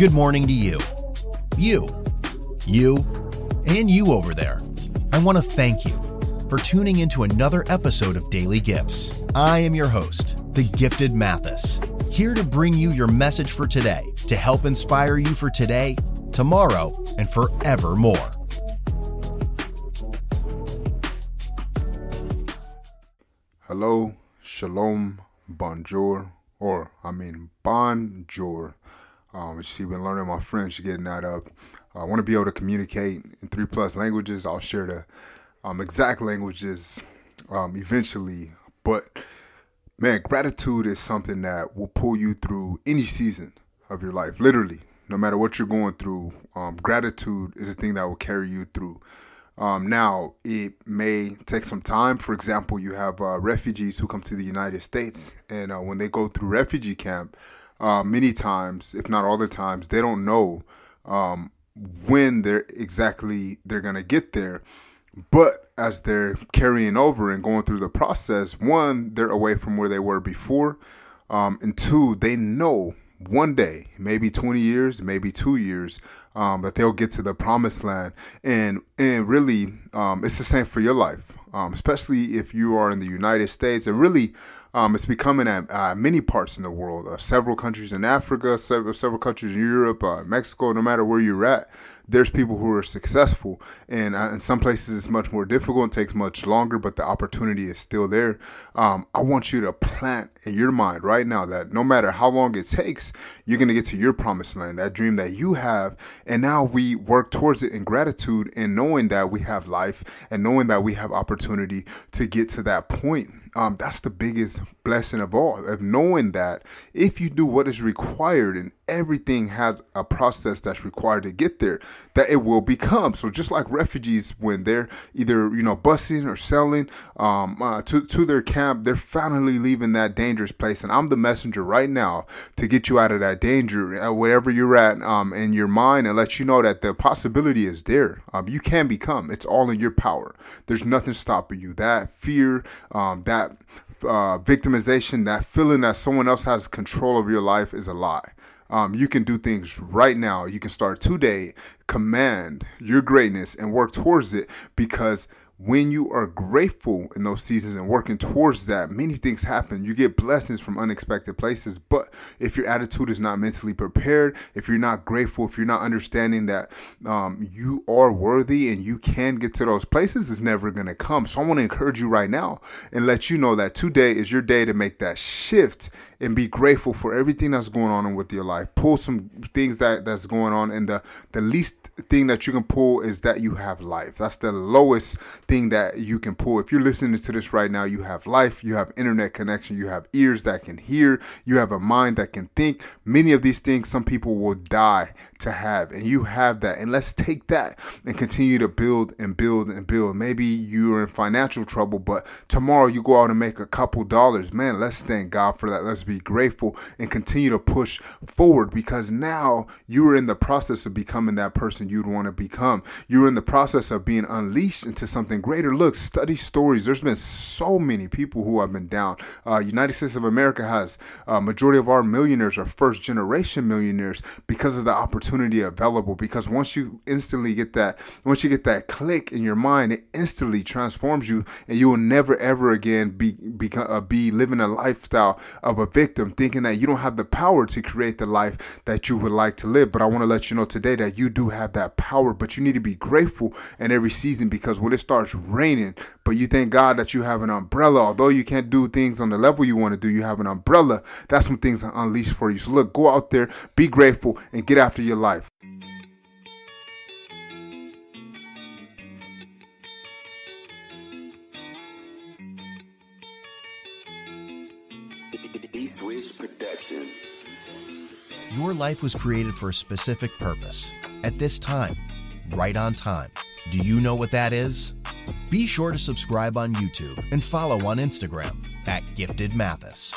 Good morning to you. You. You. And you over there. I want to thank you for tuning into another episode of Daily Gifts. I am your host, the Gifted Mathis, here to bring you your message for today to help inspire you for today, tomorrow, and forevermore. Hello, shalom, bonjour, or I mean bonjour. Um, see, been learning my French, getting that up. I want to be able to communicate in three plus languages. I'll share the um, exact languages um, eventually, but man, gratitude is something that will pull you through any season of your life. Literally, no matter what you're going through, um, gratitude is a thing that will carry you through. Um, now, it may take some time. For example, you have uh, refugees who come to the United States, and uh, when they go through refugee camp, uh, many times, if not all the times, they don't know um, when they're exactly they're gonna get there. But as they're carrying over and going through the process, one, they're away from where they were before, um, and two, they know one day, maybe 20 years, maybe two years, um, that they'll get to the promised land. And and really, um, it's the same for your life, um, especially if you are in the United States, and really, um, it's becoming at uh, many parts in the world. Uh, several countries in Africa, several several countries in Europe, uh, Mexico. No matter where you're at, there's people who are successful, and uh, in some places it's much more difficult, it takes much longer, but the opportunity is still there. Um, I want you to plant in your mind right now that no matter how long it takes, you're gonna get to your promised land, that dream that you have, and now we work towards it in gratitude and knowing that we have life and knowing that we have opportunity to get to that point um, that's the biggest blessing of all of knowing that if you do what is required and everything has a process that's required to get there that it will become. So just like refugees when they're either you know busing or selling um, uh, to, to their camp they're finally leaving that dangerous place. And i'm the messenger right now to get you out of that danger uh, wherever you're at um, in your mind and let you know that the possibility is there. Um, you can become. It's all in your power. There's nothing stopping you. That fear um, that that uh, victimization, that feeling that someone else has control of your life is a lie. Um, you can do things right now. You can start today, command your greatness, and work towards it because when you are grateful in those seasons and working towards that, many things happen. You get blessings from unexpected places. But if your attitude is not mentally prepared, if you're not grateful, if you're not understanding that um, you are worthy and you can get to those places, it's never going to come. So I want to encourage you right now and let you know that today is your day to make that shift and be grateful for everything that's going on with your life. Pull some things that that's going on, and the the least thing that you can pull is that you have life. That's the lowest thing that you can pull. If you're listening to this right now, you have life, you have internet connection, you have ears that can hear, you have a mind that can think. Many of these things some people will die to have, and you have that. And let's take that and continue to build and build and build. Maybe you're in financial trouble, but tomorrow you go out and make a couple dollars. Man, let's thank God for that. Let's be grateful and continue to push forward because now you are in the process of becoming that person you'd want to become. You're in the process of being unleashed into something greater. Look, study stories. There's been so many people who have been down. Uh, United States of America has uh, majority of our millionaires are first generation millionaires because of the opportunity available. Because once you instantly get that, once you get that click in your mind, it instantly transforms you, and you will never ever again be be, uh, be living a lifestyle of a victim, thinking that you don't have the power to create the life that you would like to live. But I want to let you know today that you do have that power, but you need to be grateful in every season because when it starts raining, but you thank God that you have an umbrella, although you can't do things on the level you want to do, you have an umbrella. That's when things are unleashed for you. So look, go out there, be grateful, and get after your life. Swish Production. Your life was created for a specific purpose at this time, right on time. Do you know what that is? Be sure to subscribe on YouTube and follow on Instagram at Gifted Mathis.